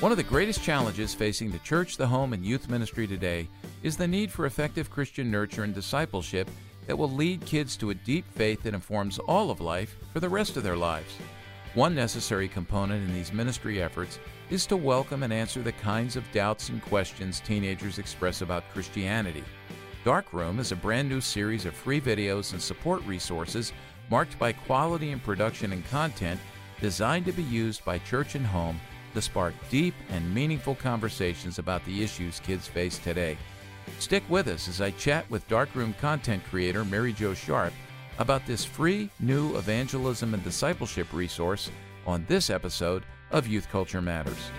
One of the greatest challenges facing the church, the home, and youth ministry today is the need for effective Christian nurture and discipleship that will lead kids to a deep faith that informs all of life for the rest of their lives. One necessary component in these ministry efforts is to welcome and answer the kinds of doubts and questions teenagers express about Christianity. Dark Room is a brand new series of free videos and support resources marked by quality in production and content designed to be used by church and home to spark deep and meaningful conversations about the issues kids face today. Stick with us as I chat with Darkroom content creator Mary Jo Sharp about this free new evangelism and discipleship resource on this episode of Youth Culture Matters.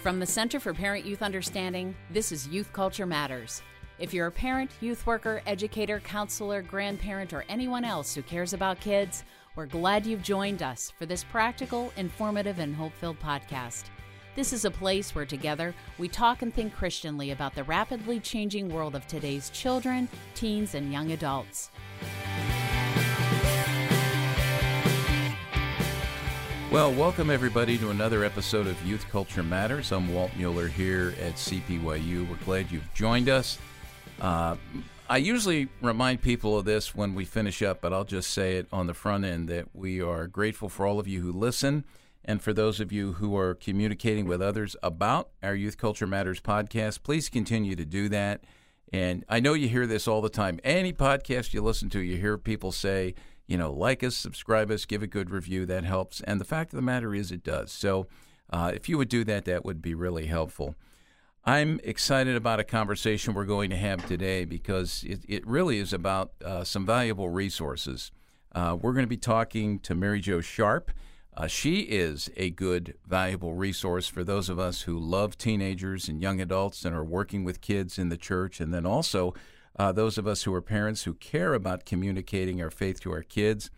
From the Center for Parent Youth Understanding, this is Youth Culture Matters. If you're a parent, youth worker, educator, counselor, grandparent, or anyone else who cares about kids, we're glad you've joined us for this practical, informative, and hope filled podcast. This is a place where together we talk and think Christianly about the rapidly changing world of today's children, teens, and young adults. Well, welcome everybody to another episode of Youth Culture Matters. I'm Walt Mueller here at CPYU. We're glad you've joined us. Uh, I usually remind people of this when we finish up, but I'll just say it on the front end that we are grateful for all of you who listen and for those of you who are communicating with others about our Youth Culture Matters podcast. Please continue to do that. And I know you hear this all the time. Any podcast you listen to, you hear people say, you know, like us, subscribe us, give a good review. That helps. And the fact of the matter is, it does. So uh, if you would do that, that would be really helpful. I'm excited about a conversation we're going to have today because it, it really is about uh, some valuable resources. Uh, we're going to be talking to Mary Jo Sharp. Uh, she is a good, valuable resource for those of us who love teenagers and young adults and are working with kids in the church, and then also uh, those of us who are parents who care about communicating our faith to our kids.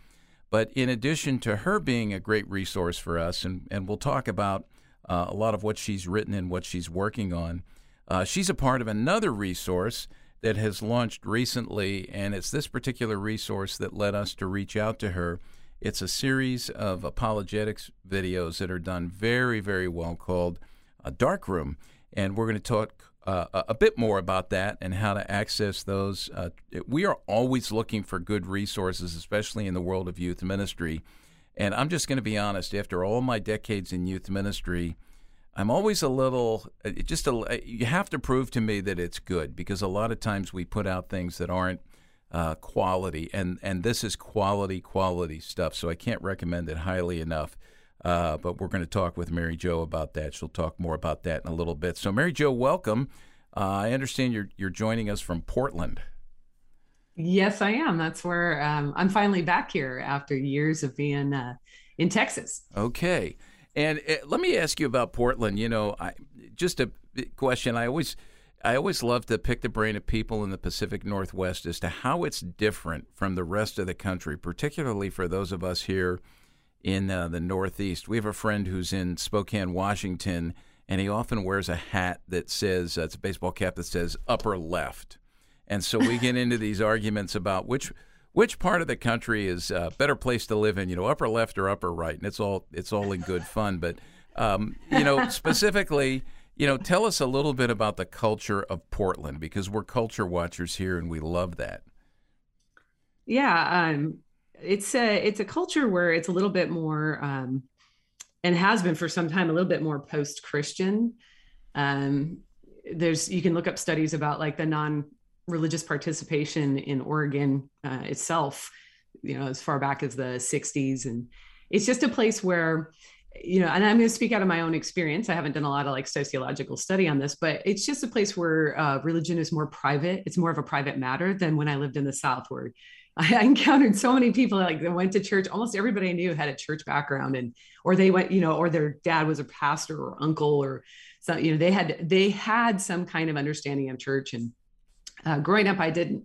But in addition to her being a great resource for us, and, and we'll talk about uh, a lot of what she's written and what she's working on. Uh, she's a part of another resource that has launched recently, and it's this particular resource that led us to reach out to her. It's a series of apologetics videos that are done very, very well called Dark Room. And we're going to talk uh, a bit more about that and how to access those. Uh, we are always looking for good resources, especially in the world of youth ministry. And I'm just going to be honest, after all my decades in youth ministry, I'm always a little, uh, just a, uh, you have to prove to me that it's good because a lot of times we put out things that aren't uh, quality, and, and this is quality, quality stuff. So I can't recommend it highly enough. Uh, but we're going to talk with Mary Jo about that. She'll talk more about that in a little bit. So, Mary Jo, welcome. Uh, I understand you're, you're joining us from Portland. Yes, I am. That's where um, I'm finally back here after years of being uh, in Texas. Okay. And uh, let me ask you about Portland. You know, I, just a question. I always, I always love to pick the brain of people in the Pacific Northwest as to how it's different from the rest of the country, particularly for those of us here in uh, the Northeast. We have a friend who's in Spokane, Washington, and he often wears a hat that says, uh, it's a baseball cap that says upper left. And so we get into these arguments about which which part of the country is a better place to live in, you know, upper left or upper right, and it's all it's all in good fun. But um, you know, specifically, you know, tell us a little bit about the culture of Portland because we're culture watchers here, and we love that. Yeah, um, it's a it's a culture where it's a little bit more, um, and has been for some time, a little bit more post Christian. Um, there's you can look up studies about like the non religious participation in Oregon uh, itself, you know, as far back as the 60s. And it's just a place where, you know, and I'm going to speak out of my own experience. I haven't done a lot of like sociological study on this, but it's just a place where uh, religion is more private. It's more of a private matter than when I lived in the South, where I encountered so many people like that went to church. Almost everybody I knew had a church background, and or they went, you know, or their dad was a pastor or uncle or so. You know, they had they had some kind of understanding of church and uh, growing up, I didn't.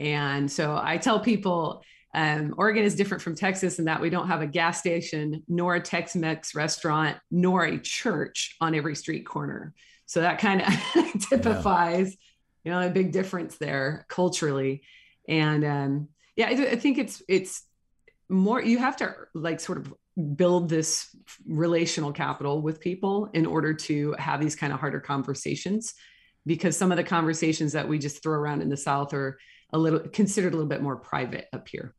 And so I tell people um, Oregon is different from Texas in that we don't have a gas station, nor a Tex Mex restaurant, nor a church on every street corner. So that kind of typifies, yeah. you know, a big difference there culturally. And um, yeah, I, I think it's, it's, more you have to like sort of build this relational capital with people in order to have these kind of harder conversations because some of the conversations that we just throw around in the south are a little considered a little bit more private up here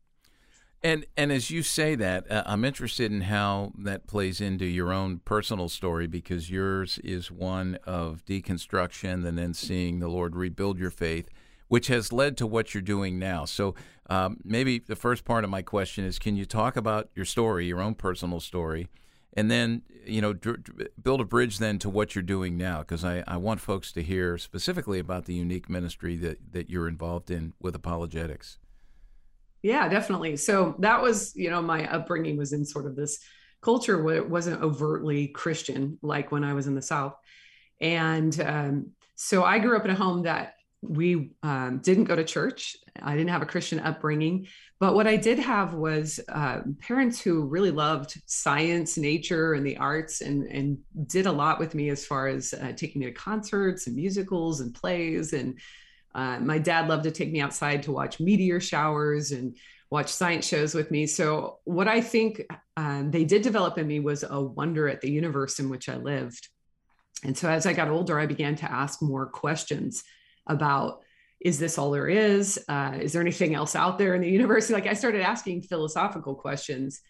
and and as you say that, uh, I'm interested in how that plays into your own personal story because yours is one of deconstruction and then seeing the Lord rebuild your faith, which has led to what you're doing now. So um, maybe the first part of my question is, can you talk about your story, your own personal story, and then you know dr- build a bridge then to what you're doing now? Because I, I want folks to hear specifically about the unique ministry that that you're involved in with apologetics. Yeah, definitely. So that was, you know, my upbringing was in sort of this culture where it wasn't overtly Christian, like when I was in the South. And um, so I grew up in a home that we um, didn't go to church. I didn't have a Christian upbringing. But what I did have was uh, parents who really loved science, nature, and the arts, and, and did a lot with me as far as uh, taking me to concerts and musicals and plays and uh, my dad loved to take me outside to watch meteor showers and watch science shows with me. So, what I think um, they did develop in me was a wonder at the universe in which I lived. And so, as I got older, I began to ask more questions about is this all there is? Uh, is there anything else out there in the universe? Like, I started asking philosophical questions.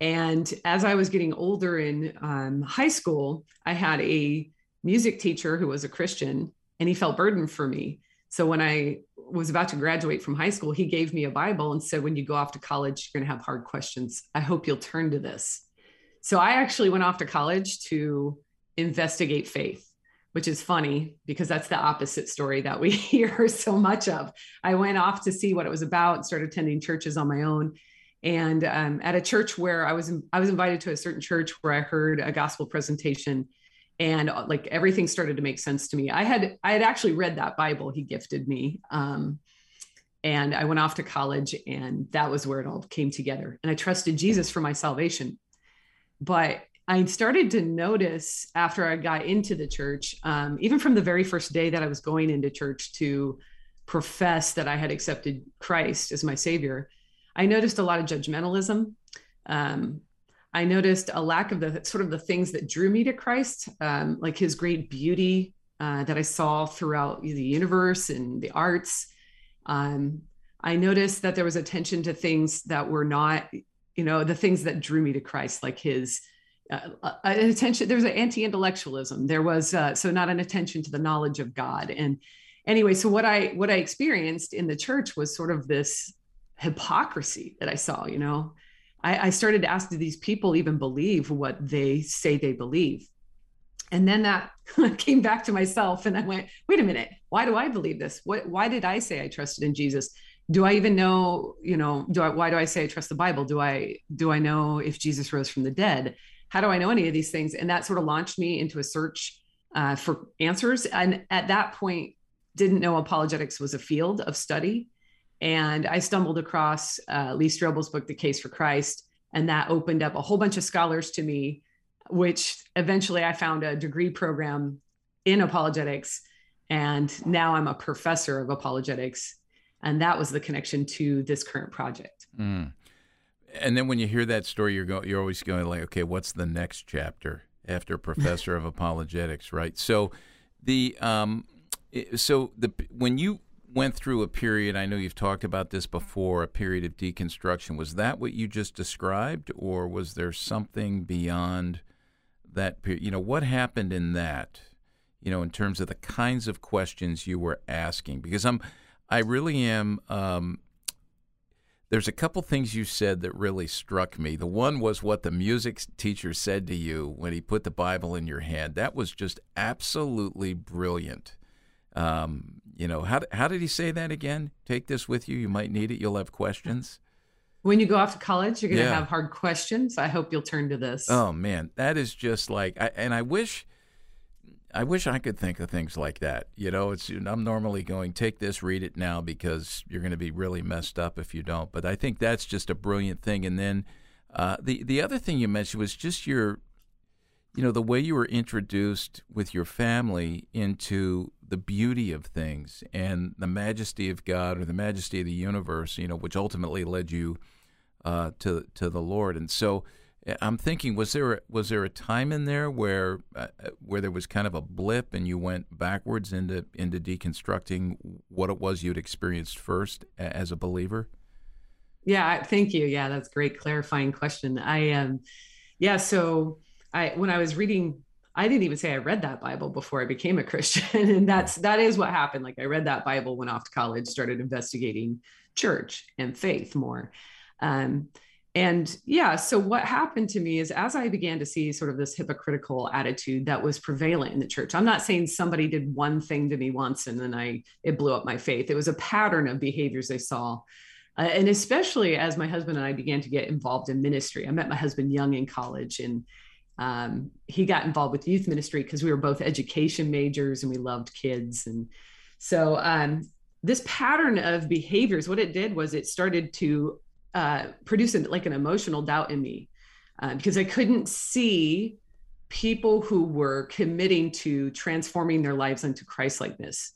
And as I was getting older in um, high school, I had a music teacher who was a Christian, and he felt burdened for me. So when I was about to graduate from high school, he gave me a Bible and said, when you go off to college, you're going to have hard questions. I hope you'll turn to this. So I actually went off to college to investigate faith, which is funny because that's the opposite story that we hear so much of. I went off to see what it was about, started attending churches on my own. And um, at a church where I was, I was invited to a certain church where I heard a gospel presentation and uh, like everything started to make sense to me i had i had actually read that bible he gifted me um, and i went off to college and that was where it all came together and i trusted jesus for my salvation but i started to notice after i got into the church um, even from the very first day that i was going into church to profess that i had accepted christ as my savior i noticed a lot of judgmentalism um, I noticed a lack of the sort of the things that drew me to Christ, um, like his great beauty uh, that I saw throughout the universe and the arts. Um, I noticed that there was attention to things that were not, you know, the things that drew me to Christ, like his uh, uh an attention. There was an anti-intellectualism. There was uh, so not an attention to the knowledge of God. And anyway, so what I what I experienced in the church was sort of this hypocrisy that I saw. You know, I, I started to ask, do these people even believe what they say they believe? And then that came back to myself, and I went, wait a minute, why do I believe this? What? Why did I say I trusted in Jesus? Do I even know? You know, do I? Why do I say I trust the Bible? Do I? Do I know if Jesus rose from the dead? How do I know any of these things? And that sort of launched me into a search uh, for answers. And at that point, didn't know apologetics was a field of study and I stumbled across uh, Lee Strobel's book, The Case for Christ, and that opened up a whole bunch of scholars to me, which eventually I found a degree program in apologetics. And now I'm a professor of apologetics. And that was the connection to this current project. Mm. And then when you hear that story, you're going, you're always going like, okay, what's the next chapter after professor of apologetics, right? So the um, so the when you went through a period, I know you've talked about this before, a period of deconstruction. Was that what you just described, or was there something beyond that period? You know, what happened in that, you know, in terms of the kinds of questions you were asking? Because I'm, I really am, um, there's a couple things you said that really struck me. The one was what the music teacher said to you when he put the Bible in your hand. That was just absolutely brilliant. Um, you know, how, how did he say that again? Take this with you. You might need it. You'll have questions. When you go off to college, you're going to yeah. have hard questions. I hope you'll turn to this. Oh man, that is just like, I, and I wish, I wish I could think of things like that. You know, it's I'm normally going take this, read it now because you're going to be really messed up if you don't. But I think that's just a brilliant thing. And then uh, the the other thing you mentioned was just your, you know, the way you were introduced with your family into the beauty of things and the majesty of God or the majesty of the universe, you know, which ultimately led you uh, to to the Lord. And so, I'm thinking, was there a, was there a time in there where uh, uh, where there was kind of a blip and you went backwards into into deconstructing what it was you'd experienced first as a believer? Yeah, thank you. Yeah, that's a great clarifying question. I um, yeah, so I when I was reading, I didn't even say I read that Bible before I became a Christian, and that's that is what happened. Like I read that Bible, went off to college, started investigating church and faith more. Um, and yeah, so what happened to me is as I began to see sort of this hypocritical attitude that was prevalent in the church. I'm not saying somebody did one thing to me once and then I it blew up my faith. It was a pattern of behaviors I saw. Uh, and especially as my husband and I began to get involved in ministry. I met my husband young in college and um, he got involved with youth ministry because we were both education majors and we loved kids. And so um, this pattern of behaviors, what it did was it started to uh, produce like an emotional doubt in me uh, because I couldn't see people who were committing to transforming their lives into Christ likeness.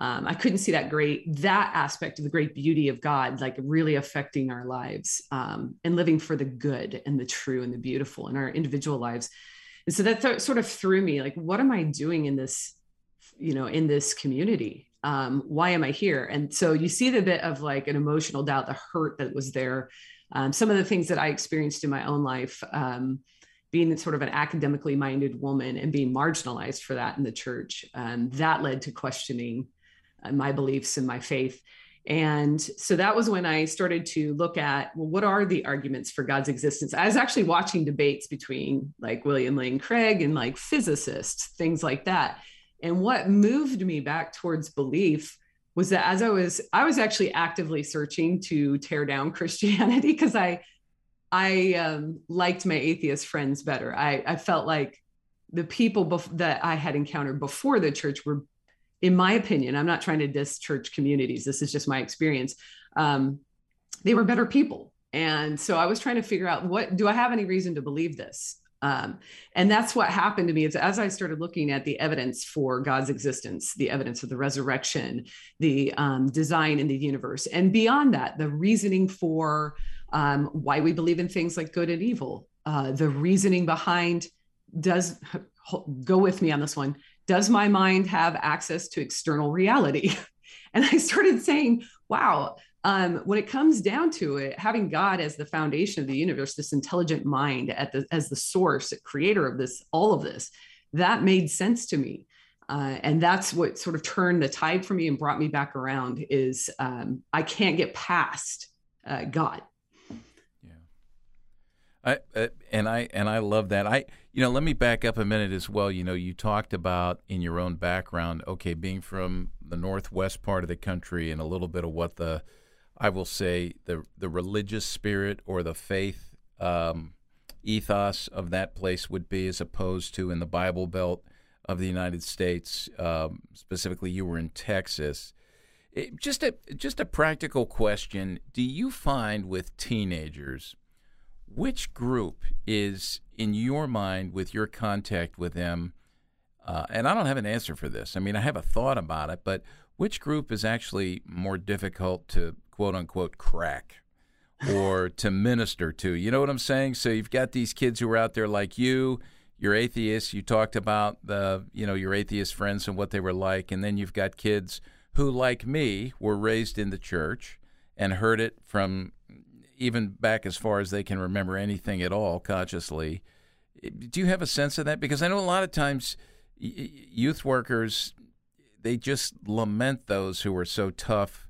Um, I couldn't see that great that aspect of the great beauty of God, like really affecting our lives um, and living for the good and the true and the beautiful in our individual lives. And so that th- sort of threw me, like, what am I doing in this, you know, in this community? Um, why am I here? And so you see the bit of like an emotional doubt, the hurt that was there. Um, some of the things that I experienced in my own life, um, being sort of an academically minded woman and being marginalized for that in the church, um, that led to questioning uh, my beliefs and my faith. And so that was when I started to look at, well, what are the arguments for God's existence? I was actually watching debates between like William Lane Craig and like physicists, things like that and what moved me back towards belief was that as I was I was actually actively searching to tear down Christianity because I I um, liked my atheist friends better. I, I felt like the people bef- that I had encountered before the church were, in my opinion, I'm not trying to diss church communities. This is just my experience. Um, they were better people. And so I was trying to figure out what do I have any reason to believe this? Um, and that's what happened to me. Is as I started looking at the evidence for God's existence, the evidence of the resurrection, the um, design in the universe, and beyond that, the reasoning for um, why we believe in things like good and evil, uh, the reasoning behind does go with me on this one. Does my mind have access to external reality? and I started saying, wow, um, when it comes down to it, having God as the foundation of the universe, this intelligent mind at the, as the source, creator of this, all of this, that made sense to me. Uh, and that's what sort of turned the tide for me and brought me back around is um, I can't get past uh, God. Yeah. I, uh, and I, and I love that. I, you know, let me back up a minute as well. You know, you talked about in your own background, okay, being from the Northwest part of the country and a little bit of what the, I will say the the religious spirit or the faith um, ethos of that place would be, as opposed to in the Bible Belt of the United States. Um, specifically, you were in Texas. It, just a just a practical question: Do you find with teenagers which group is in your mind with your contact with them? Uh, and I don't have an answer for this. I mean, I have a thought about it, but which group is actually more difficult to quote unquote crack or to minister to. You know what I'm saying? So you've got these kids who are out there like you, you're atheists, you talked about the, you know, your atheist friends and what they were like, and then you've got kids who like me were raised in the church and heard it from even back as far as they can remember anything at all consciously. Do you have a sense of that? Because I know a lot of times youth workers they just lament those who are so tough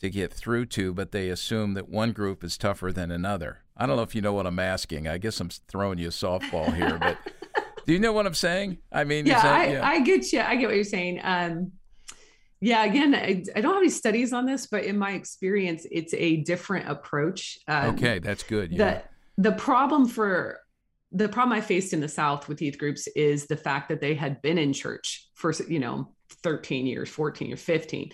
to get through to, but they assume that one group is tougher than another. I don't know if you know what I'm asking. I guess I'm throwing you a softball here, but do you know what I'm saying? I mean, yeah, that, I, yeah. I, get you. I get what you're saying. Um, yeah, again, I, I, don't have any studies on this, but in my experience, it's a different approach. Um, okay, that's good. Yeah. The, the problem for the problem I faced in the South with youth groups is the fact that they had been in church for, you know, 13 years, 14 or 15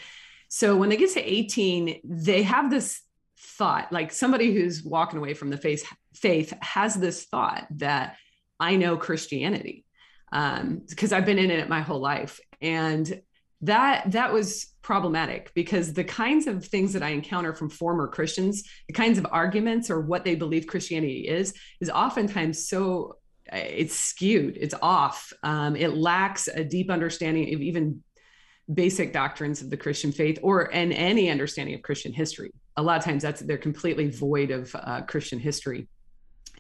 so when they get to 18, they have this thought, like somebody who's walking away from the faith, faith has this thought that I know Christianity because um, I've been in it my whole life. And that that was problematic because the kinds of things that I encounter from former Christians, the kinds of arguments or what they believe Christianity is, is oftentimes so it's skewed, it's off. Um, it lacks a deep understanding of even basic doctrines of the Christian faith or and any understanding of Christian history. A lot of times that's they're completely void of uh, Christian history.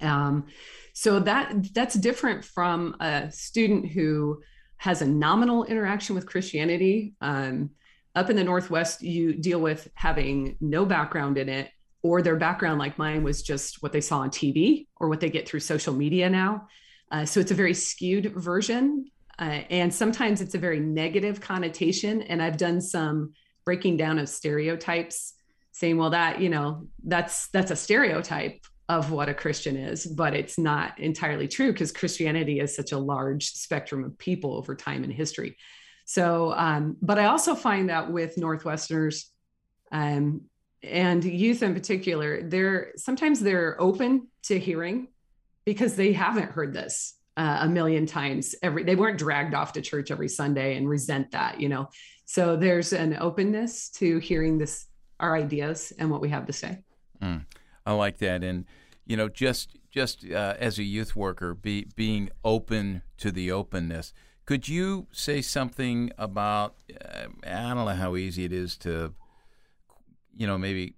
Um, so that that's different from a student who has a nominal interaction with Christianity. Um, up in the Northwest, you deal with having no background in it, or their background, like mine, was just what they saw on TV or what they get through social media now. Uh, so it's a very skewed version. Uh, and sometimes it's a very negative connotation. And I've done some breaking down of stereotypes saying, well, that, you know, that's that's a stereotype of what a Christian is, but it's not entirely true because Christianity is such a large spectrum of people over time and history. So, um, but I also find that with Northwesterners um, and youth in particular, they're sometimes they're open to hearing because they haven't heard this uh, a million times. Every they weren't dragged off to church every Sunday and resent that, you know. So there's an openness to hearing this, our ideas and what we have to say. Mm. I like that, and you know, just just uh, as a youth worker, be, being open to the openness. Could you say something about? Uh, I don't know how easy it is to, you know, maybe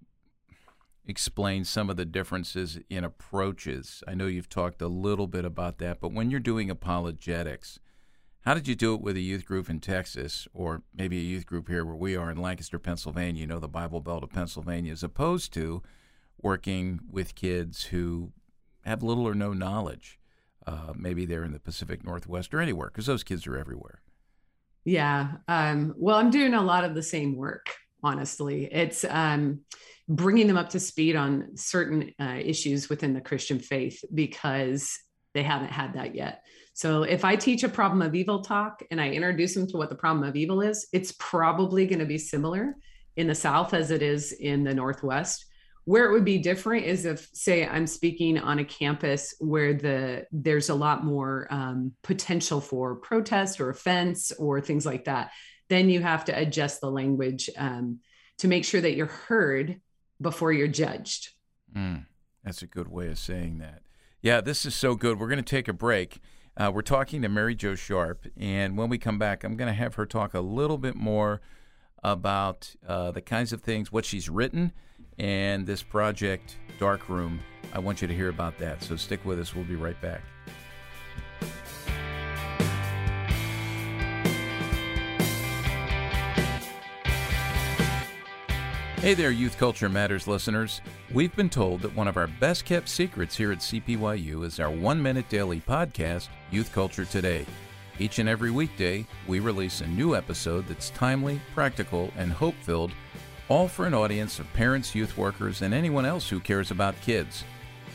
explain some of the differences in approaches. I know you've talked a little bit about that, but when you're doing apologetics, how did you do it with a youth group in Texas, or maybe a youth group here where we are in Lancaster, Pennsylvania? You know, the Bible Belt of Pennsylvania, as opposed to working with kids who have little or no knowledge. Uh, maybe they're in the Pacific Northwest or anywhere, because those kids are everywhere. Yeah. Um, well, I'm doing a lot of the same work, honestly. It's um, bringing them up to speed on certain uh, issues within the Christian faith because they haven't had that yet. So if I teach a problem of evil talk and I introduce them to what the problem of evil is, it's probably going to be similar in the South as it is in the Northwest where it would be different is if say i'm speaking on a campus where the there's a lot more um, potential for protest or offense or things like that then you have to adjust the language um, to make sure that you're heard before you're judged mm, that's a good way of saying that yeah this is so good we're going to take a break uh, we're talking to mary jo sharp and when we come back i'm going to have her talk a little bit more about uh, the kinds of things what she's written and this project, Dark Room. I want you to hear about that. So stick with us. We'll be right back. Hey there, Youth Culture Matters listeners. We've been told that one of our best kept secrets here at CPYU is our one minute daily podcast, Youth Culture Today. Each and every weekday, we release a new episode that's timely, practical, and hope filled all for an audience of parents, youth workers, and anyone else who cares about kids.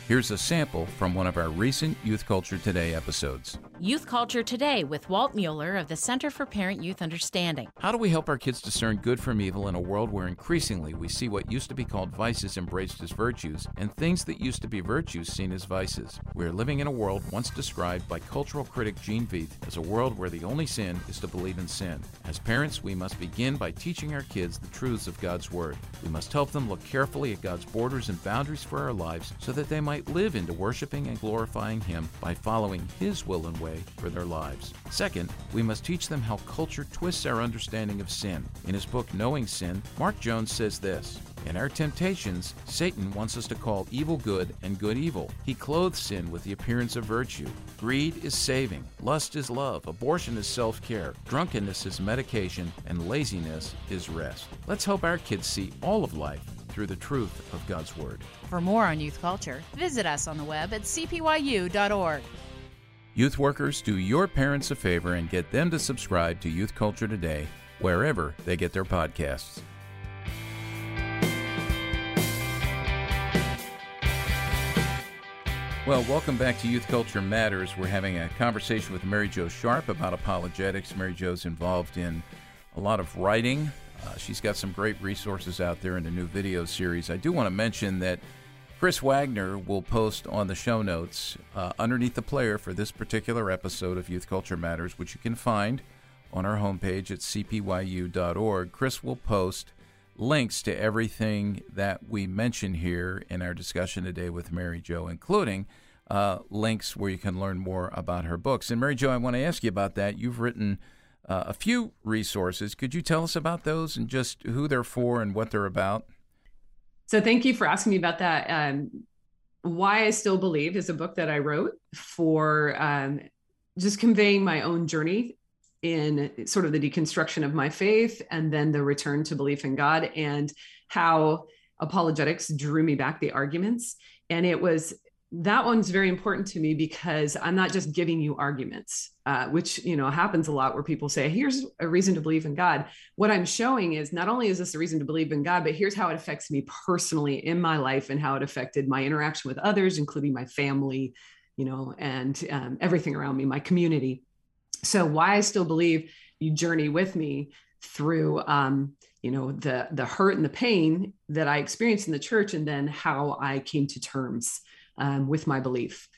Here's a sample from one of our recent Youth Culture Today episodes. Youth Culture Today with Walt Mueller of the Center for Parent Youth Understanding. How do we help our kids discern good from evil in a world where increasingly we see what used to be called vices embraced as virtues and things that used to be virtues seen as vices? We are living in a world once described by cultural critic Gene Veith as a world where the only sin is to believe in sin. As parents, we must begin by teaching our kids the truths of God's Word. We must help them look carefully at God's borders and boundaries for our lives so that they might live into worshiping and glorifying Him by following His will and way way for their lives. Second, we must teach them how culture twists our understanding of sin. In his book Knowing Sin, Mark Jones says this in our temptations, Satan wants us to call evil good and good evil. He clothes sin with the appearance of virtue. Greed is saving, lust is love, abortion is self care, drunkenness is medication, and laziness is rest. Let's help our kids see all of life through the truth of God's Word. For more on youth culture, visit us on the web at cpyu.org. Youth workers, do your parents a favor and get them to subscribe to Youth Culture Today wherever they get their podcasts. Well, welcome back to Youth Culture Matters. We're having a conversation with Mary Jo Sharp about apologetics. Mary Jo's involved in a lot of writing. Uh, she's got some great resources out there in a new video series. I do want to mention that Chris Wagner will post on the show notes uh, underneath the player for this particular episode of Youth Culture Matters, which you can find on our homepage at cpyu.org. Chris will post links to everything that we mention here in our discussion today with Mary Jo, including uh, links where you can learn more about her books. And Mary Jo, I want to ask you about that. You've written uh, a few resources. Could you tell us about those and just who they're for and what they're about? So, thank you for asking me about that. Um, Why I Still Believe is a book that I wrote for um, just conveying my own journey in sort of the deconstruction of my faith and then the return to belief in God and how apologetics drew me back the arguments. And it was that one's very important to me because I'm not just giving you arguments, uh, which you know happens a lot where people say, "Here's a reason to believe in God." What I'm showing is not only is this a reason to believe in God, but here's how it affects me personally in my life and how it affected my interaction with others, including my family, you know, and um, everything around me, my community. So why I still believe you journey with me through um, you know the the hurt and the pain that I experienced in the church, and then how I came to terms um, with my belief.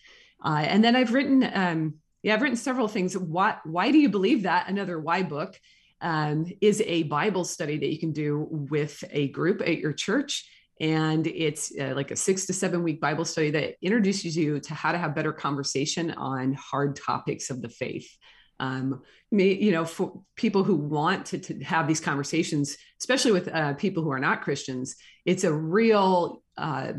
Uh, and then I've written, um, yeah, I've written several things. Why why do you believe that? Another why book um, is a Bible study that you can do with a group at your church. And it's uh, like a six to seven week Bible study that introduces you to how to have better conversation on hard topics of the faith um, you know, for people who want to, to have these conversations, especially with uh, people who are not Christians, it's a real uh,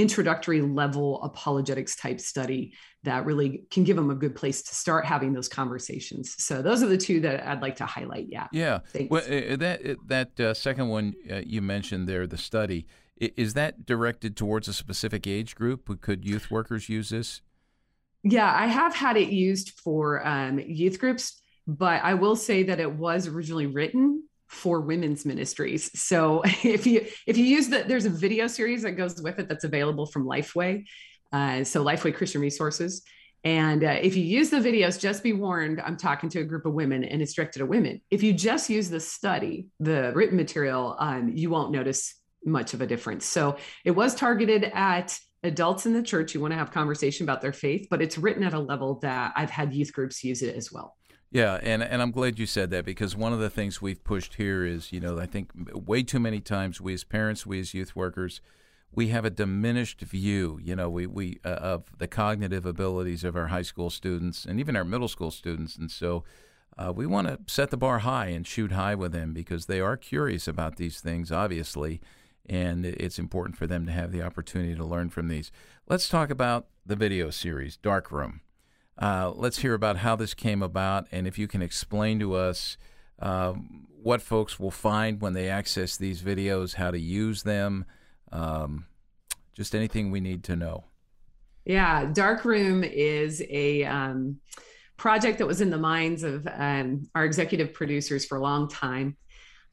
introductory level apologetics type study that really can give them a good place to start having those conversations. So those are the two that I'd like to highlight. Yeah. Yeah. Thanks. Well, uh, that that uh, second one uh, you mentioned there, the study, is that directed towards a specific age group? Could youth workers use this? Yeah, I have had it used for um, youth groups, but I will say that it was originally written for women's ministries. So if you if you use that, there's a video series that goes with it that's available from Lifeway. Uh, so Lifeway Christian Resources. And uh, if you use the videos, just be warned, I'm talking to a group of women and it's directed at women. If you just use the study, the written material, um, you won't notice much of a difference. So it was targeted at adults in the church who want to have conversation about their faith, but it's written at a level that I've had youth groups use it as well. Yeah, and and I'm glad you said that because one of the things we've pushed here is, you know, I think way too many times we as parents, we as youth workers, we have a diminished view, you know, we we uh, of the cognitive abilities of our high school students and even our middle school students, and so uh, we want to set the bar high and shoot high with them because they are curious about these things, obviously and it's important for them to have the opportunity to learn from these. Let's talk about the video series, Dark Room. Uh, let's hear about how this came about, and if you can explain to us um, what folks will find when they access these videos, how to use them, um, just anything we need to know. Yeah, Dark Room is a um, project that was in the minds of um, our executive producers for a long time.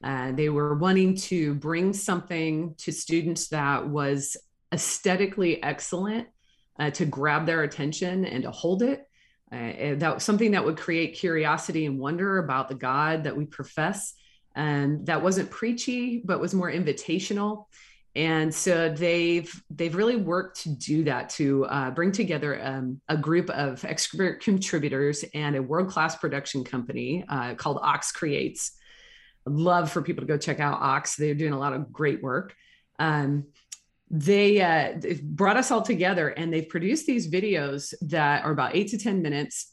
Uh, they were wanting to bring something to students that was aesthetically excellent uh, to grab their attention and to hold it. Uh, that something that would create curiosity and wonder about the God that we profess. And that wasn't preachy, but was more invitational. And so they've they've really worked to do that to uh, bring together um, a group of expert contributors and a world class production company uh, called Ox Creates love for people to go check out Ox. They're doing a lot of great work. Um, they uh, brought us all together and they've produced these videos that are about eight to 10 minutes.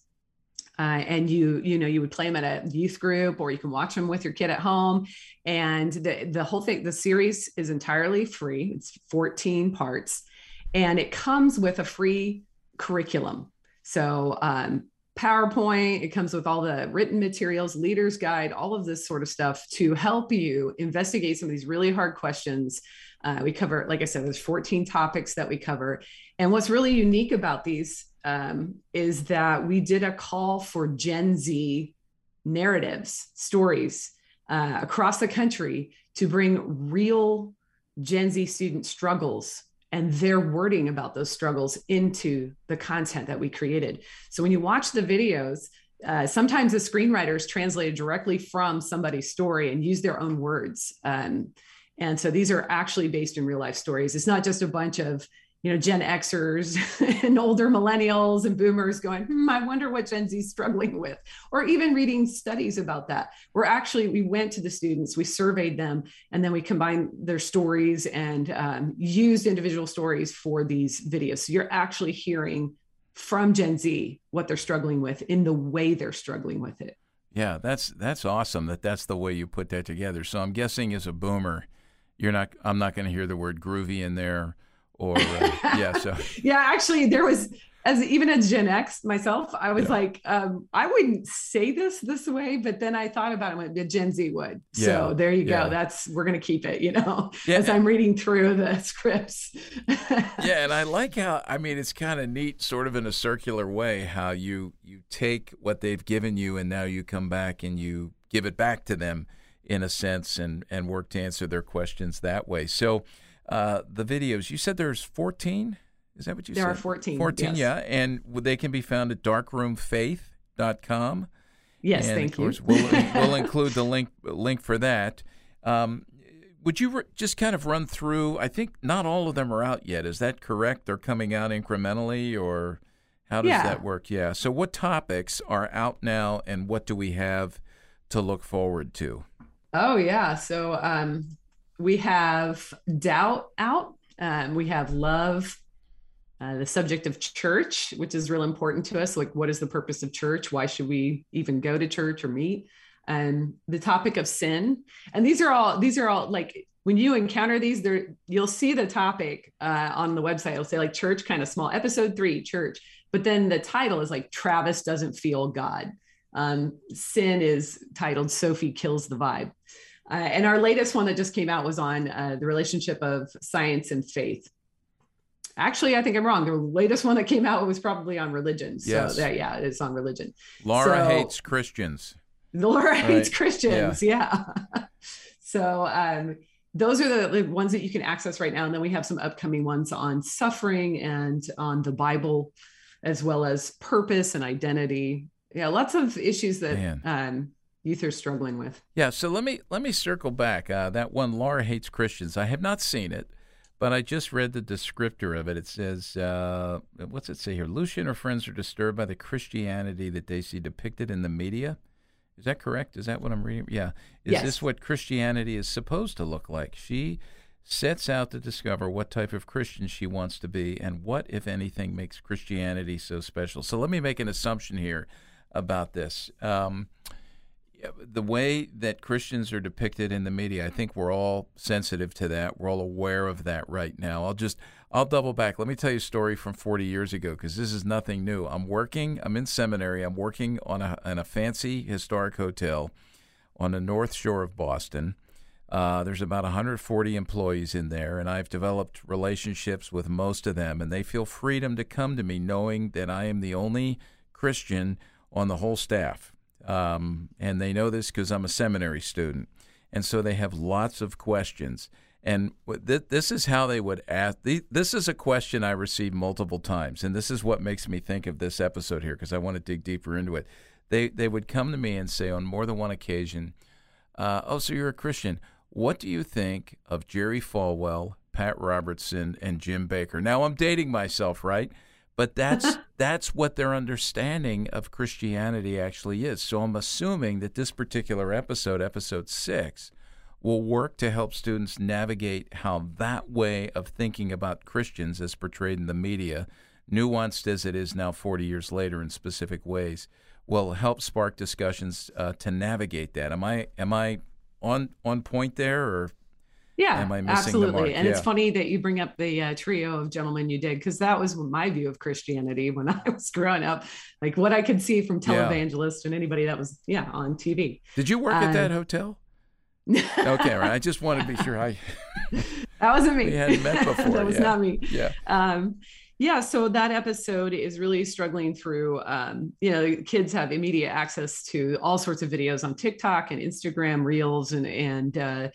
Uh, and you, you know, you would play them at a youth group or you can watch them with your kid at home. And the, the whole thing, the series is entirely free. It's 14 parts and it comes with a free curriculum. So um, PowerPoint. It comes with all the written materials, leader's guide, all of this sort of stuff to help you investigate some of these really hard questions. Uh, we cover, like I said, there's 14 topics that we cover. And what's really unique about these um, is that we did a call for Gen Z narratives, stories uh, across the country to bring real Gen Z student struggles and their wording about those struggles into the content that we created. So when you watch the videos, uh, sometimes the screenwriters translated directly from somebody's story and use their own words. Um, and so these are actually based in real life stories. It's not just a bunch of you know gen xers and older millennials and boomers going hmm, i wonder what gen z is struggling with or even reading studies about that we're actually we went to the students we surveyed them and then we combined their stories and um, used individual stories for these videos. So you're actually hearing from gen z what they're struggling with in the way they're struggling with it. Yeah that's that's awesome that that's the way you put that together. So i'm guessing as a boomer you're not i'm not going to hear the word groovy in there or uh, yeah so yeah actually there was as even as gen x myself i was yeah. like um, i wouldn't say this this way but then i thought about it went the gen z would yeah. so there you go yeah. that's we're going to keep it you know as i'm reading through the scripts yeah and i like how i mean it's kind of neat sort of in a circular way how you you take what they've given you and now you come back and you give it back to them in a sense and and work to answer their questions that way so uh, the videos. You said there's 14. Is that what you there said? There are 14. 14, yes. yeah. And they can be found at darkroomfaith.com. Yes, and thank of course, you. we'll, we'll include the link link for that. Um, would you re- just kind of run through? I think not all of them are out yet. Is that correct? They're coming out incrementally, or how does yeah. that work? Yeah. So, what topics are out now, and what do we have to look forward to? Oh yeah. So um, we have doubt out. Um, we have love, uh, the subject of church, which is real important to us. Like, what is the purpose of church? Why should we even go to church or meet? And the topic of sin. And these are all these are all like when you encounter these, there you'll see the topic uh, on the website. It'll say like church, kind of small. Episode three, church. But then the title is like Travis doesn't feel God. Um, sin is titled Sophie kills the vibe. Uh, and our latest one that just came out was on uh, the relationship of science and faith. Actually, I think I'm wrong. The latest one that came out was probably on religion. So yes. that, yeah, it's on religion. Laura so, hates Christians. Laura right. hates Christians. Yeah. yeah. so um, those are the, the ones that you can access right now. And then we have some upcoming ones on suffering and on the Bible, as well as purpose and identity. Yeah, lots of issues that um, youth are struggling with. Yeah, so let me let me circle back. Uh, that one, Laura hates Christians. I have not seen it, but I just read the descriptor of it. It says, uh, what's it say here? Lucia and her friends are disturbed by the Christianity that they see depicted in the media. Is that correct? Is that what I'm reading? Yeah. Is yes. this what Christianity is supposed to look like? She sets out to discover what type of Christian she wants to be and what, if anything, makes Christianity so special. So let me make an assumption here about this. Um, the way that Christians are depicted in the media, I think we're all sensitive to that. We're all aware of that right now. I'll just I'll double back. Let me tell you a story from 40 years ago because this is nothing new. I'm working. I'm in seminary. I'm working on a in a fancy historic hotel on the North Shore of Boston. Uh, there's about 140 employees in there, and I've developed relationships with most of them, and they feel freedom to come to me knowing that I am the only Christian on the whole staff. Um, and they know this because I'm a seminary student. And so they have lots of questions. And th- this is how they would ask. This is a question I received multiple times. And this is what makes me think of this episode here because I want to dig deeper into it. They, they would come to me and say on more than one occasion, uh, Oh, so you're a Christian. What do you think of Jerry Falwell, Pat Robertson, and Jim Bakker?" Now I'm dating myself, right? But that's that's what their understanding of Christianity actually is. So I'm assuming that this particular episode, episode six, will work to help students navigate how that way of thinking about Christians as portrayed in the media, nuanced as it is now 40 years later in specific ways, will help spark discussions uh, to navigate that. Am I am I on on point there, or yeah, absolutely. And yeah. it's funny that you bring up the uh, trio of gentlemen you did, because that was my view of Christianity when I was growing up, like what I could see from televangelists yeah. and anybody that was, yeah, on TV. Did you work um, at that um, hotel? okay, right. I just want to be sure I. that wasn't me. We hadn't met before. that was yeah. not me. Yeah. Um, yeah so that episode is really struggling through um, you know kids have immediate access to all sorts of videos on tiktok and instagram reels and and uh,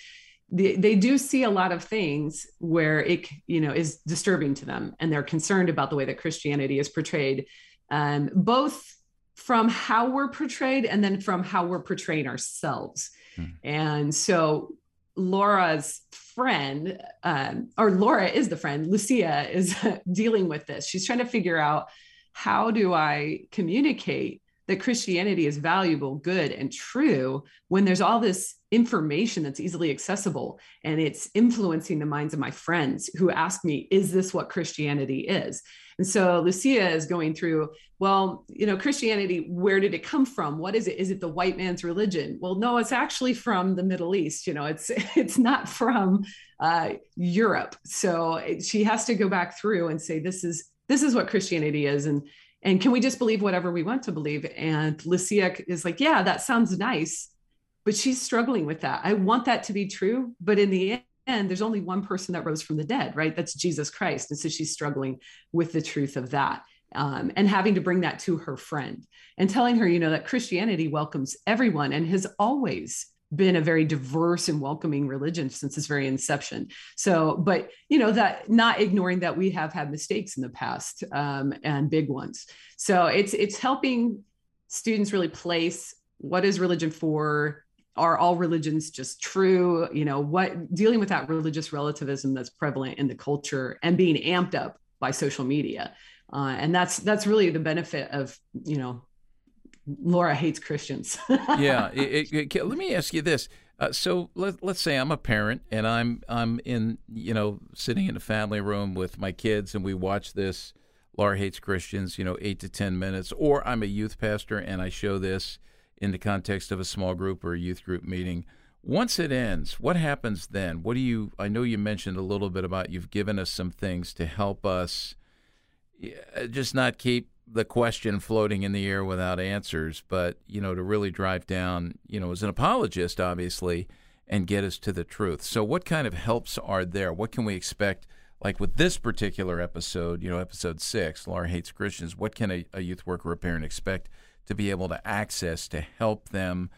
they, they do see a lot of things where it you know is disturbing to them and they're concerned about the way that christianity is portrayed um, both from how we're portrayed and then from how we're portraying ourselves hmm. and so Laura's friend, um, or Laura is the friend, Lucia is dealing with this. She's trying to figure out how do I communicate that Christianity is valuable, good, and true when there's all this information that's easily accessible and it's influencing the minds of my friends who ask me, is this what Christianity is? And so Lucia is going through, well, you know, Christianity, where did it come from? What is it? Is it the white man's religion? Well, no, it's actually from the Middle East. You know, it's it's not from uh, Europe. So she has to go back through and say, this is this is what Christianity is, and and can we just believe whatever we want to believe? And Lucia is like, yeah, that sounds nice, but she's struggling with that. I want that to be true, but in the end, there's only one person that rose from the dead, right? That's Jesus Christ. And so she's struggling with the truth of that. Um, and having to bring that to her friend and telling her, you know, that Christianity welcomes everyone and has always been a very diverse and welcoming religion since its very inception. So, but you know that not ignoring that we have had mistakes in the past um, and big ones. So it's it's helping students really place what is religion for. Are all religions just true? You know what dealing with that religious relativism that's prevalent in the culture and being amped up by social media, uh, and that's that's really the benefit of you know Laura hates Christians. yeah. It, it, it, let me ask you this. Uh, so let, let's say I'm a parent and I'm I'm in you know sitting in a family room with my kids and we watch this Laura hates Christians you know eight to ten minutes or I'm a youth pastor and I show this in the context of a small group or a youth group meeting. Once it ends, what happens then? What do you? I know you mentioned a little bit about you've given us some things to help us just not keep the question floating in the air without answers, but you know, to really drive down, you know, as an apologist, obviously, and get us to the truth. So, what kind of helps are there? What can we expect? Like with this particular episode, you know, episode six, Laura hates Christians. What can a, a youth worker or parent expect to be able to access to help them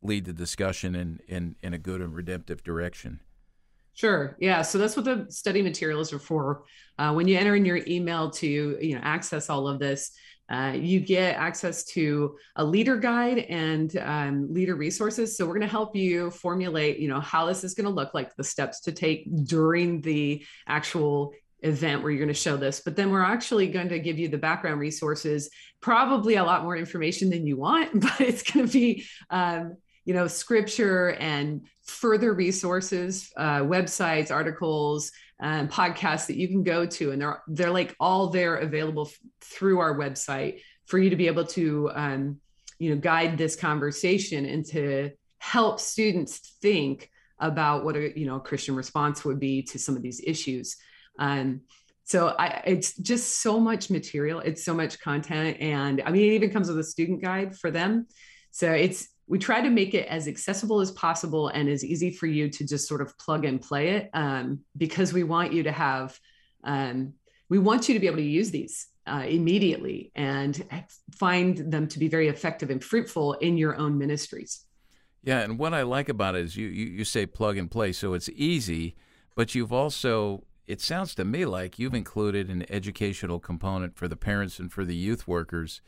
lead the discussion in, in, in a good and redemptive direction? Sure. Yeah. So that's what the study materials are for. Uh, when you enter in your email to you know access all of this, uh, you get access to a leader guide and um, leader resources. So we're going to help you formulate, you know, how this is going to look like, the steps to take during the actual event where you're going to show this. But then we're actually going to give you the background resources, probably a lot more information than you want, but it's going to be um, you know scripture and further resources uh, websites articles and podcasts that you can go to and they're they're like all there available f- through our website for you to be able to um, you know guide this conversation and to help students think about what a you know christian response would be to some of these issues. Um, so I, it's just so much material it's so much content and i mean it even comes with a student guide for them. So it's we try to make it as accessible as possible and as easy for you to just sort of plug and play it um, because we want you to have um, we want you to be able to use these uh, immediately and find them to be very effective and fruitful in your own ministries. Yeah and what i like about it is you, you, you say plug and play so it's easy but you've also it sounds to me like you've included an educational component for the parents and for the youth workers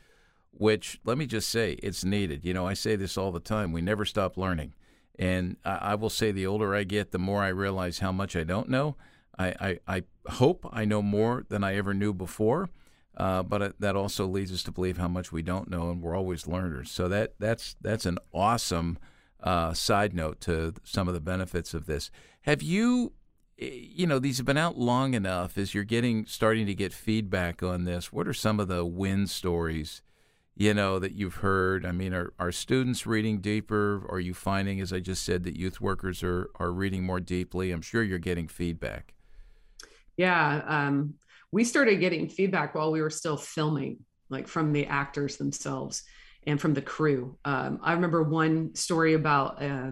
which let me just say it's needed. You know, I say this all the time. We never stop learning. And I, I will say the older I get, the more I realize how much I don't know. I, I, I hope I know more than I ever knew before. Uh, but that also leads us to believe how much we don't know, and we're always learners. So that that's that's an awesome uh, side note to some of the benefits of this. Have you, eh, you know, these have been out long enough. As you're getting starting to get feedback on this, what are some of the win stories you know, that you've heard? I mean, are, are students reading deeper? Are you finding, as I just said, that youth workers are, are reading more deeply? I'm sure you're getting feedback. Yeah. Um, we started getting feedback while we were still filming, like from the actors themselves and from the crew. Um, I remember one story about uh,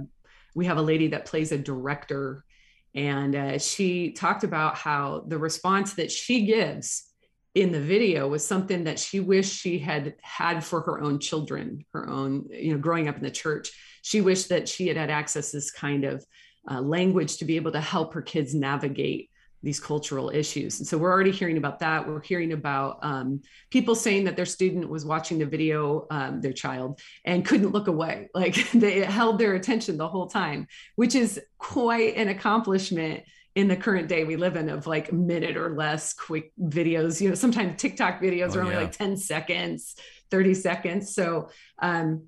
we have a lady that plays a director, and uh, she talked about how the response that she gives in the video was something that she wished she had had for her own children her own you know growing up in the church she wished that she had had access to this kind of uh, language to be able to help her kids navigate these cultural issues. And so we're already hearing about that. We're hearing about um, people saying that their student was watching the video, um, their child, and couldn't look away. Like they held their attention the whole time, which is quite an accomplishment in the current day we live in of like minute or less quick videos. You know, sometimes TikTok videos oh, are only yeah. like 10 seconds, 30 seconds. So um,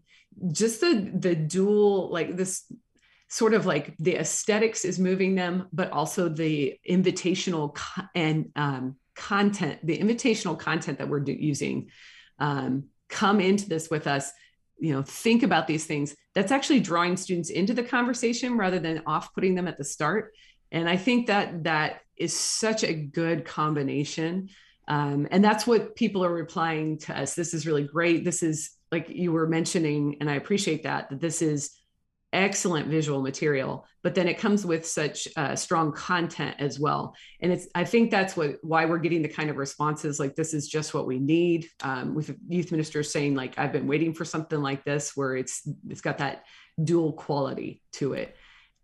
just the the dual like this sort of like the aesthetics is moving them, but also the invitational co- and um, content, the invitational content that we're do- using, um, come into this with us. You know, think about these things. That's actually drawing students into the conversation rather than off putting them at the start. And I think that that is such a good combination. Um, and that's what people are replying to us. This is really great. This is like you were mentioning, and I appreciate that, that this is excellent visual material but then it comes with such uh, strong content as well and it's i think that's what why we're getting the kind of responses like this is just what we need um, with youth ministers saying like i've been waiting for something like this where it's it's got that dual quality to it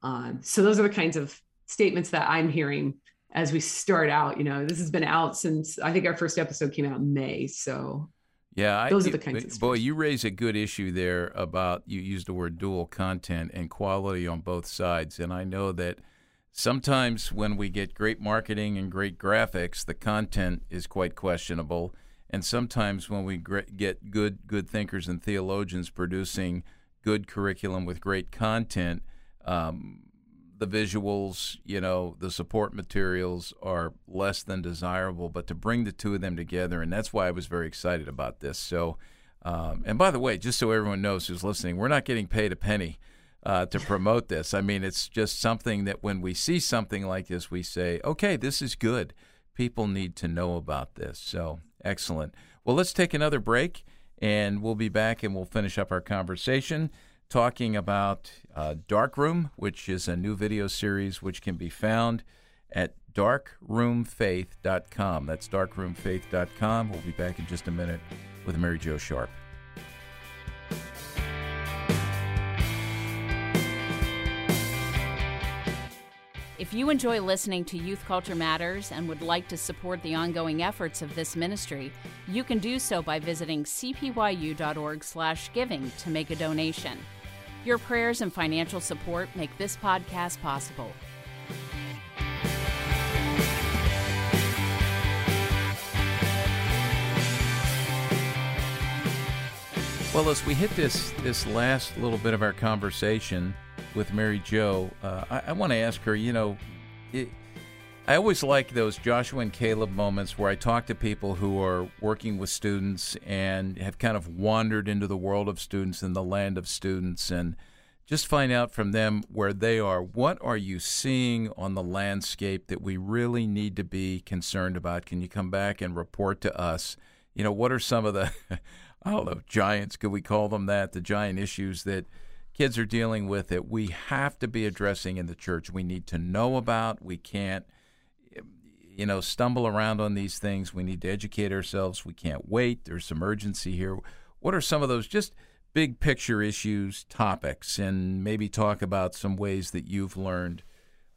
um, so those are the kinds of statements that i'm hearing as we start out you know this has been out since i think our first episode came out in may so yeah, those I, are the kinds of boy. You raise a good issue there about you use the word dual content and quality on both sides, and I know that sometimes when we get great marketing and great graphics, the content is quite questionable, and sometimes when we get good good thinkers and theologians producing good curriculum with great content. Um, the visuals, you know, the support materials are less than desirable, but to bring the two of them together, and that's why I was very excited about this. So, um, and by the way, just so everyone knows who's listening, we're not getting paid a penny uh, to promote this. I mean, it's just something that when we see something like this, we say, okay, this is good. People need to know about this. So, excellent. Well, let's take another break, and we'll be back and we'll finish up our conversation talking about uh, Darkroom, which is a new video series which can be found at darkroomfaith.com. That's darkroomfaith.com. We'll be back in just a minute with Mary Jo Sharp. If you enjoy listening to Youth Culture Matters and would like to support the ongoing efforts of this ministry, you can do so by visiting cpyu.org/giving to make a donation. Your prayers and financial support make this podcast possible. Well, as we hit this this last little bit of our conversation with Mary Jo, uh, I, I want to ask her. You know, it, I always like those Joshua and Caleb moments where I talk to people who are working with students and have kind of wandered into the world of students and the land of students and just find out from them where they are. What are you seeing on the landscape that we really need to be concerned about? Can you come back and report to us? You know, what are some of the, I don't know, giants, could we call them that? The giant issues that kids are dealing with that we have to be addressing in the church. We need to know about. We can't you know, stumble around on these things. We need to educate ourselves. We can't wait. There's some urgency here. What are some of those just big picture issues, topics, and maybe talk about some ways that you've learned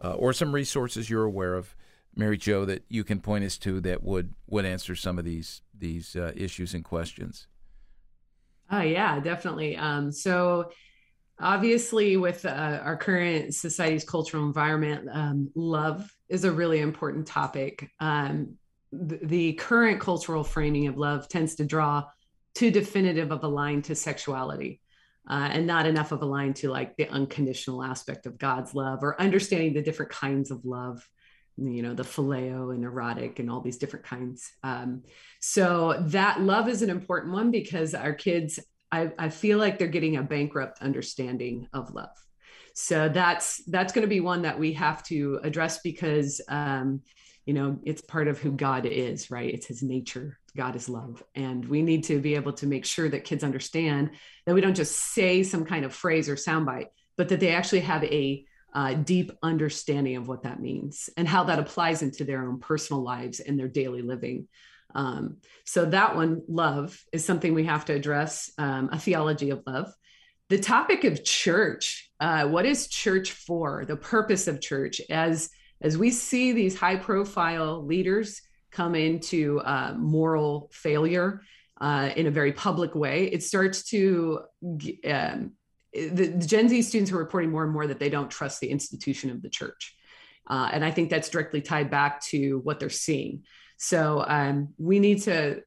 uh, or some resources you're aware of, Mary Jo, that you can point us to that would would answer some of these these uh, issues and questions. Oh yeah, definitely. Um, so obviously with uh, our current society's cultural environment um, love is a really important topic. Um, th- the current cultural framing of love tends to draw too definitive of a line to sexuality uh, and not enough of a line to like the unconditional aspect of god's love or understanding the different kinds of love you know the phileo and erotic and all these different kinds. Um, so that love is an important one because our kids I, I feel like they're getting a bankrupt understanding of love. So that's that's going to be one that we have to address because um, you know it's part of who God is, right? It's His nature. God is love, and we need to be able to make sure that kids understand that we don't just say some kind of phrase or soundbite, but that they actually have a uh, deep understanding of what that means and how that applies into their own personal lives and their daily living. Um, so that one, love, is something we have to address. Um, a theology of love. The topic of church. Uh, what is church for? The purpose of church as as we see these high profile leaders come into uh, moral failure uh, in a very public way, it starts to um, the, the, Gen Z students are reporting more and more that they don't trust the institution of the church. Uh, and I think that's directly tied back to what they're seeing. So um, we need to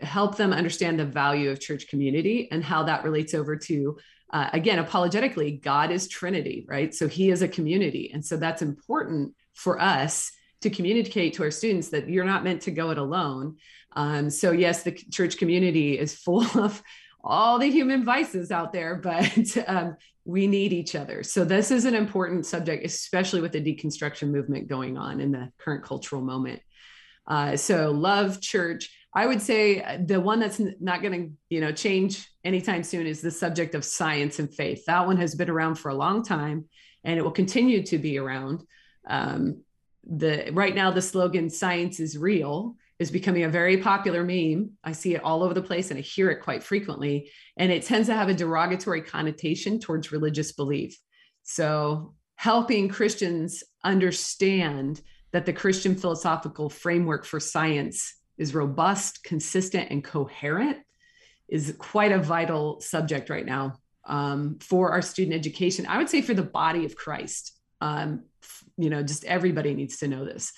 help them understand the value of church community and how that relates over to uh, again apologetically god is trinity right? So he is a community. And so that's important for us to communicate to our students that you're not meant to go it alone. Um, so yes the church community is full of all the human vices out there but um, we need each other. So this is an important subject especially with the deconstruction movement going on in the current cultural moment uh, so love church I would say uh, the one that's not going to, you know, change anytime soon is the subject of science and faith. That one has been around for a long time, and it will continue to be around. Um, the right now, the slogan "Science is real" is becoming a very popular meme. I see it all over the place, and I hear it quite frequently. And it tends to have a derogatory connotation towards religious belief. So, helping Christians understand that the Christian philosophical framework for science is robust, consistent, and coherent is quite a vital subject right now um, for our student education. I would say for the body of Christ. Um, you know, just everybody needs to know this.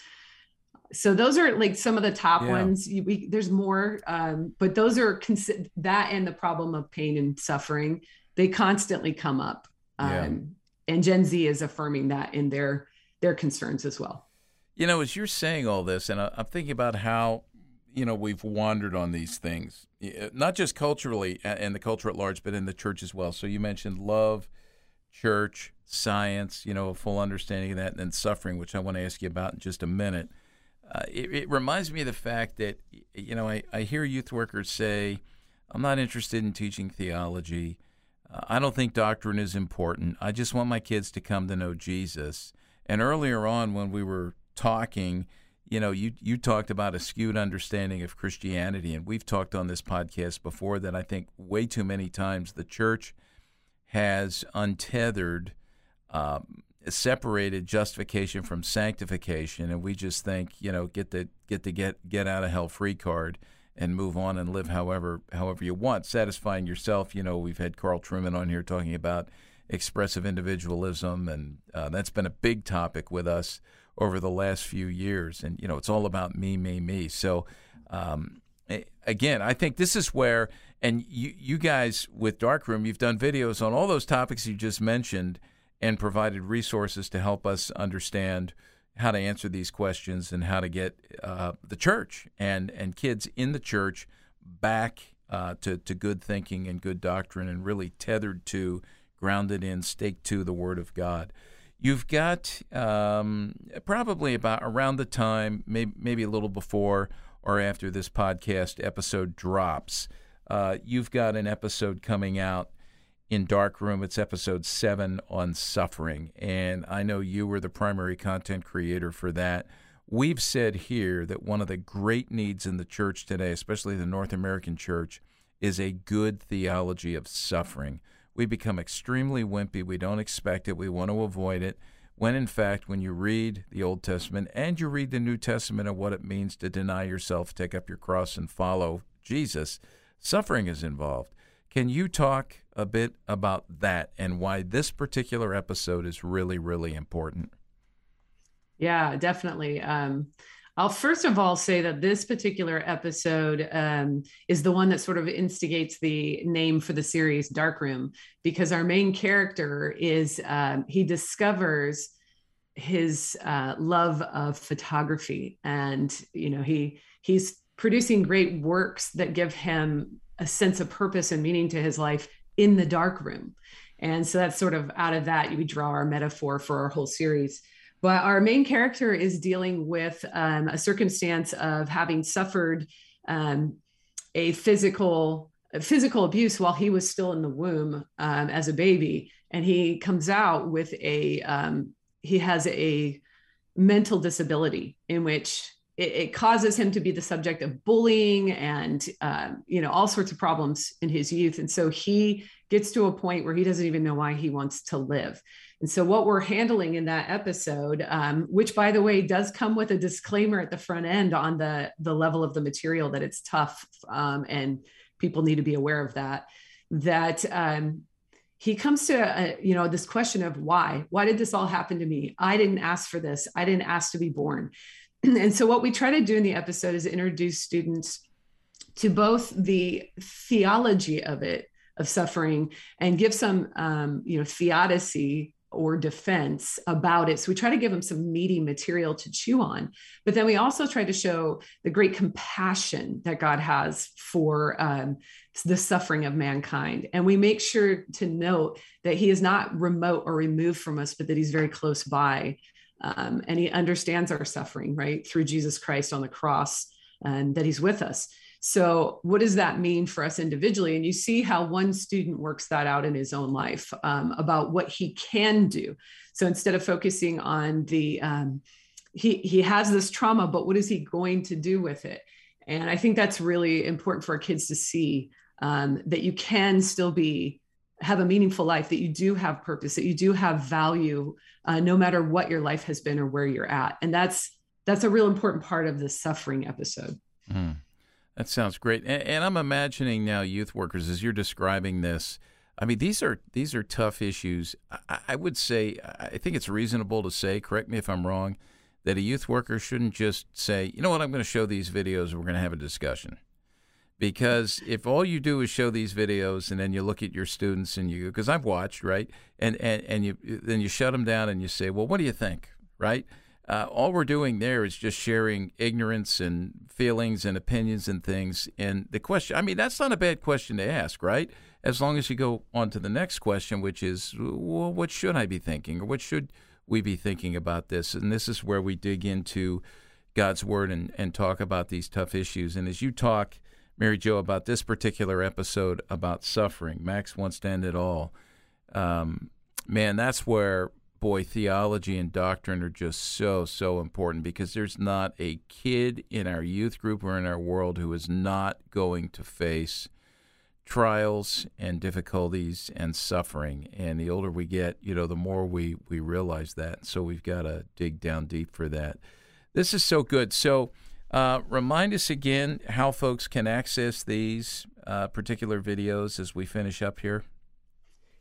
So those are like some of the top yeah. ones. We, there's more, um, but those are consi- that and the problem of pain and suffering. They constantly come up, yeah. Um, and Gen Z is affirming that in their their concerns as well. You know, as you're saying all this, and I'm thinking about how you know we've wandered on these things, not just culturally and the culture at large, but in the church as well. So you mentioned love, church, science, you know, a full understanding of that, and then suffering, which I want to ask you about in just a minute. Uh, it, it, reminds me of the fact that you know I, I hear youth workers say, "I'm not interested in teaching theology. Uh, I don't think doctrine is important. I just want my kids to come to know Jesus." And earlier on, when we were talking, you know, you you talked about a skewed understanding of Christianity, and we've talked on this podcast before that I think way too many times the church has untethered, um, separated justification from sanctification, and we just think, you know, get the get the get get out of hell free card and move on and live however however you want, satisfying yourself. You know, we've had Carl Trueman on here talking about expressive individualism, and uh, that's been a big topic with us over the last few years. And, you know, it's all about me, me, me. So, um, again, I think this is where, and you, you guys with Darkroom, you've done videos on all those topics you just mentioned and provided resources to help us understand how to answer these questions and how to get uh, the church and, and kids in the church back uh, to, to good thinking and good doctrine and really tethered to, grounded in, staked to the Word of God. You've got um, probably about around the time, maybe, maybe a little before or after this podcast episode drops, uh, you've got an episode coming out in Darkroom. It's episode seven on suffering. And I know you were the primary content creator for that. We've said here that one of the great needs in the church today, especially the North American church, is a good theology of suffering we become extremely wimpy. We don't expect it. We want to avoid it. When in fact, when you read the Old Testament and you read the New Testament and what it means to deny yourself, take up your cross, and follow Jesus, suffering is involved. Can you talk a bit about that and why this particular episode is really, really important? Yeah, definitely. Um, I'll first of all say that this particular episode um, is the one that sort of instigates the name for the series Darkroom, because our main character is um, he discovers his uh, love of photography, and you know he he's producing great works that give him a sense of purpose and meaning to his life in the dark room. And so that's sort of out of that we draw our metaphor for our whole series. But our main character is dealing with um, a circumstance of having suffered um, a physical physical abuse while he was still in the womb um, as a baby, and he comes out with a um, he has a mental disability in which it, it, causes him to be the subject of bullying and uh, you know all sorts of problems in his youth. And so he gets to a point where he doesn't even know why he wants to live. And so what we're handling in that episode um, which by the way does come with a disclaimer at the front end on the the level of the material that it's tough um, and people need to be aware of that that um, he comes to a, you know this question of why? Why did this all happen to me? I didn't ask for this. I didn't ask to be born and so what we try to do in the episode is introduce students to both the theology of it of suffering and give some um, you know theodicy or defense about it. So we try to give them some meaty material to chew on. But then we also try to show the great compassion that God has for um, the suffering of mankind. And we make sure to note that He is not remote or removed from us, but that He's very close by. Um, and He understands our suffering, right, through Jesus Christ on the cross, and that He's with us. So, what does that mean for us individually? And you see how one student works that out in his own life um, about what he can do. So, instead of focusing on the, um, he, he has this trauma, but what is he going to do with it? And I think that's really important for our kids to see um, that you can still be have a meaningful life that you do have purpose that you do have value uh, no matter what your life has been or where you're at and that's that's a real important part of the suffering episode mm. That sounds great. And, and, I'm imagining now youth workers as you're describing this. I mean, these are these are tough issues. I, I would say I think it's reasonable to say, correct me if I'm wrong, that a youth worker shouldn't just say, you know what, I'm going to show these videos. We're going to have a discussion. Because if all you do is show these videos and then you look at your students and you, because I've watched, right, and and and you then you shut them down and you say, well, what do you think, right? uh, all we're doing there is just sharing ignorance and feelings and opinions and things. And the question, I mean, that's not a bad question to ask, right? As long as you go on to the next question, which is, well, what should I be thinking or what should we be thinking about this? And this is where we dig into God's Word and, and talk about these tough issues. And as you talk, Mary Jo, about this particular episode about suffering, Max wants to end it all. Um, man, that's where boy, theology and doctrine are just so, so important because there's not a kid in our youth group or in our world who is not going to face trials and difficulties and suffering. And the older we get, you know, the more we, we realize that. So we've got to dig down deep for that. This is so good. So, uh, remind us again how folks can access these uh, particular videos as we finish up here.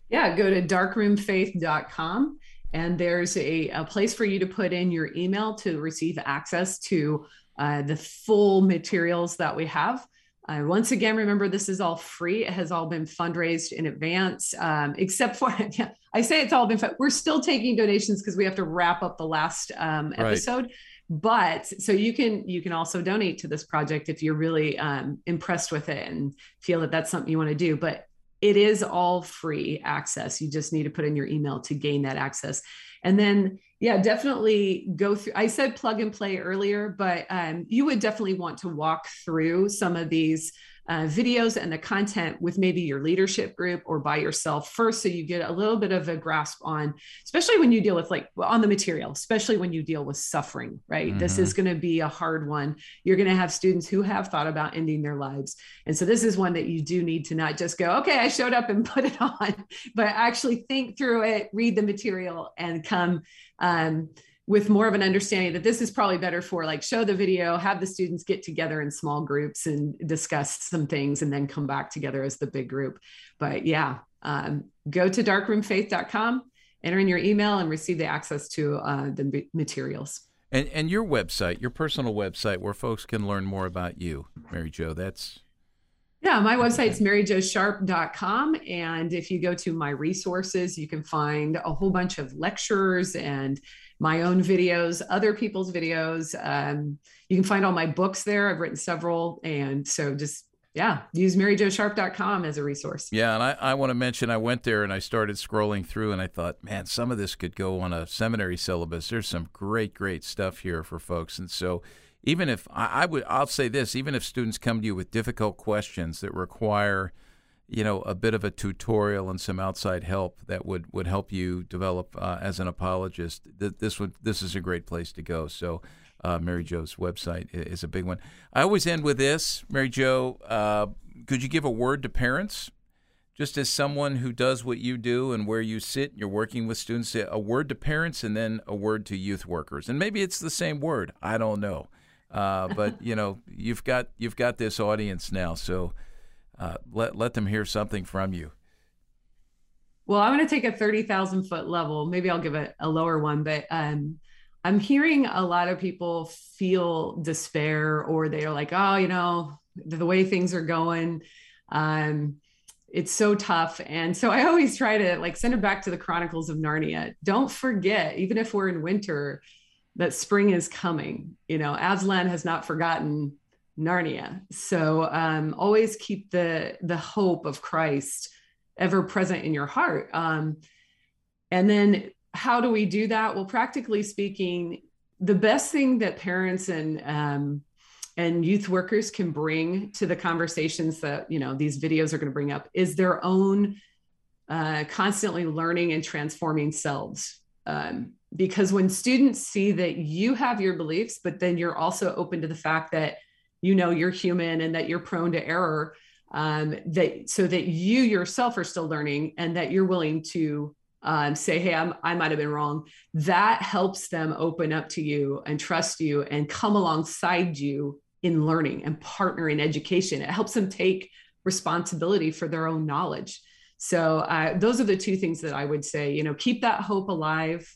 Yeah, go to darkroomfaith.com and there's a, a place for you to put in your email to receive access to uh, the full materials that we have. Uh, once again, remember this is all free. It has all been fundraised in advance, um, except for yeah, I say it's all been. We're still taking donations because we have to wrap up the last um, episode. Right. But so you can you can also donate to this project if you're really um, impressed with it and feel that that's something you want to do. But it is all free access. You just need to put in your email to gain that access. And then, yeah, definitely go through. I said plug and play earlier, but um, you would definitely want to walk through some of these uh, videos and the content with maybe your leadership group or by yourself first so you get a little bit of a grasp on especially when you deal with like on the material especially when you deal with suffering right? Mm-hmm. this is going to be a hard one. You're going to have students who have thought about ending their lives. And so this is one that you do need to not just go okay i showed up and put it on but actually think through it read the material and come um, with more of an understanding that this is probably better for like show the video, have the students get together in small groups and discuss some things and then come back together as the big group. But yeah, um, go to darkroomfaith.com, enter in your email and receive the access to uh, the materials. And, and your website, your personal website where folks can learn more about you, Mary Jo, that's yeah, my website website's maryjosharp.com. And if you go to my resources, you can find a whole bunch of lectures and my own videos, other people's videos. Um, you can find all my books there. I've written several. And so just, yeah, use maryjosharp.com as a resource. Yeah. And I, I want to mention I went there and I started scrolling through and I thought, man, some of this could go on a seminary syllabus. There's some great, great stuff here for folks. And so, even if I, I would, I'll say this: even if students come to you with difficult questions that require you know a bit of a tutorial and some outside help that would would help you develop uh, as an apologist this would this is a great place to go so uh, Mary Jo's website is a big one. I always end with this, Mary Jo. Uh, could you give a word to parents, just as someone who does what you do and where you sit, you're working with students, a word to parents and then a word to youth workers, and maybe it's the same word. I don't know, uh, but you know, you've got you've got this audience now, so uh, let let them hear something from you. Well, I'm going to take a 30,000 foot level. Maybe I'll give it a lower one, but um, I'm hearing a lot of people feel despair or they're like, oh, you know, the, the way things are going, um, it's so tough. And so I always try to like send it back to the Chronicles of Narnia. Don't forget, even if we're in winter, that spring is coming. You know, Aslan has not forgotten Narnia. So um, always keep the the hope of Christ ever present in your heart. Um, and then how do we do that? Well, practically speaking, the best thing that parents and um, and youth workers can bring to the conversations that you know these videos are going to bring up is their own uh, constantly learning and transforming selves. Um, because when students see that you have your beliefs, but then you're also open to the fact that you know you're human and that you're prone to error, um, that so that you yourself are still learning and that you're willing to um, say, hey, I'm, I might have been wrong. That helps them open up to you and trust you and come alongside you in learning and partner in education. It helps them take responsibility for their own knowledge. So uh, those are the two things that I would say. You know, keep that hope alive.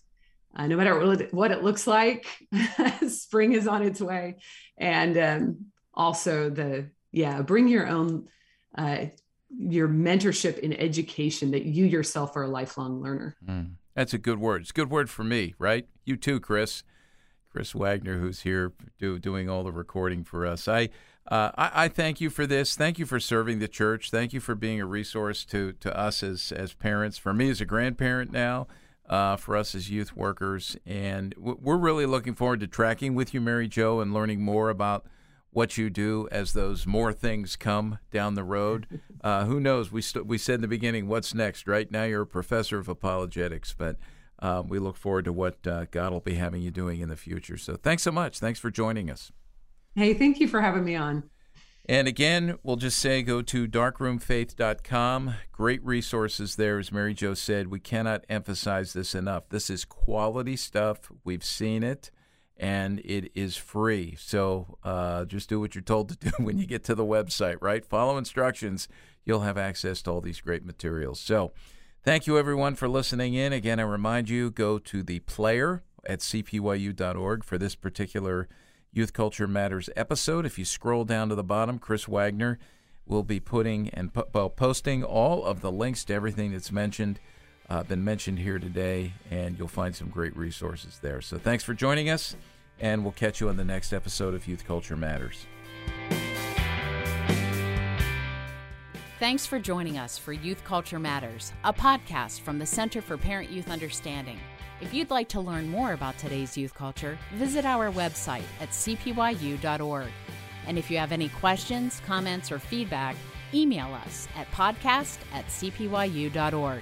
Uh, no matter what it looks like, spring is on its way, and um, also the yeah, bring your own uh, your mentorship in education that you yourself are a lifelong learner. Mm, that's a good word. It's a good word for me, right? You too, Chris. Chris Wagner, who's here do, doing all the recording for us. I, uh, I, I thank you for this. Thank you for serving the church. Thank you for being a resource to to us as as parents. For me as a grandparent now. Uh, for us as youth workers, and we're really looking forward to tracking with you, Mary Jo, and learning more about what you do as those more things come down the road. Uh, who knows? We st- we said in the beginning, what's next? Right now, you're a professor of apologetics, but uh, we look forward to what uh, God will be having you doing in the future. So, thanks so much. Thanks for joining us. Hey, thank you for having me on. And again, we'll just say go to darkroomfaith.com. Great resources there. As Mary Jo said, we cannot emphasize this enough. This is quality stuff. We've seen it and it is free. So uh, just do what you're told to do when you get to the website, right? Follow instructions. You'll have access to all these great materials. So thank you, everyone, for listening in. Again, I remind you go to the player at cpyu.org for this particular Youth Culture Matters episode. If you scroll down to the bottom, Chris Wagner will be putting and po- posting all of the links to everything that's mentioned uh, been mentioned here today, and you'll find some great resources there. So thanks for joining us, and we'll catch you on the next episode of Youth Culture Matters. Thanks for joining us for Youth Culture Matters, a podcast from the Center for Parent Youth Understanding. If you'd like to learn more about today's youth culture, visit our website at cpyu.org. And if you have any questions, comments, or feedback, email us at podcast at cpyu.org.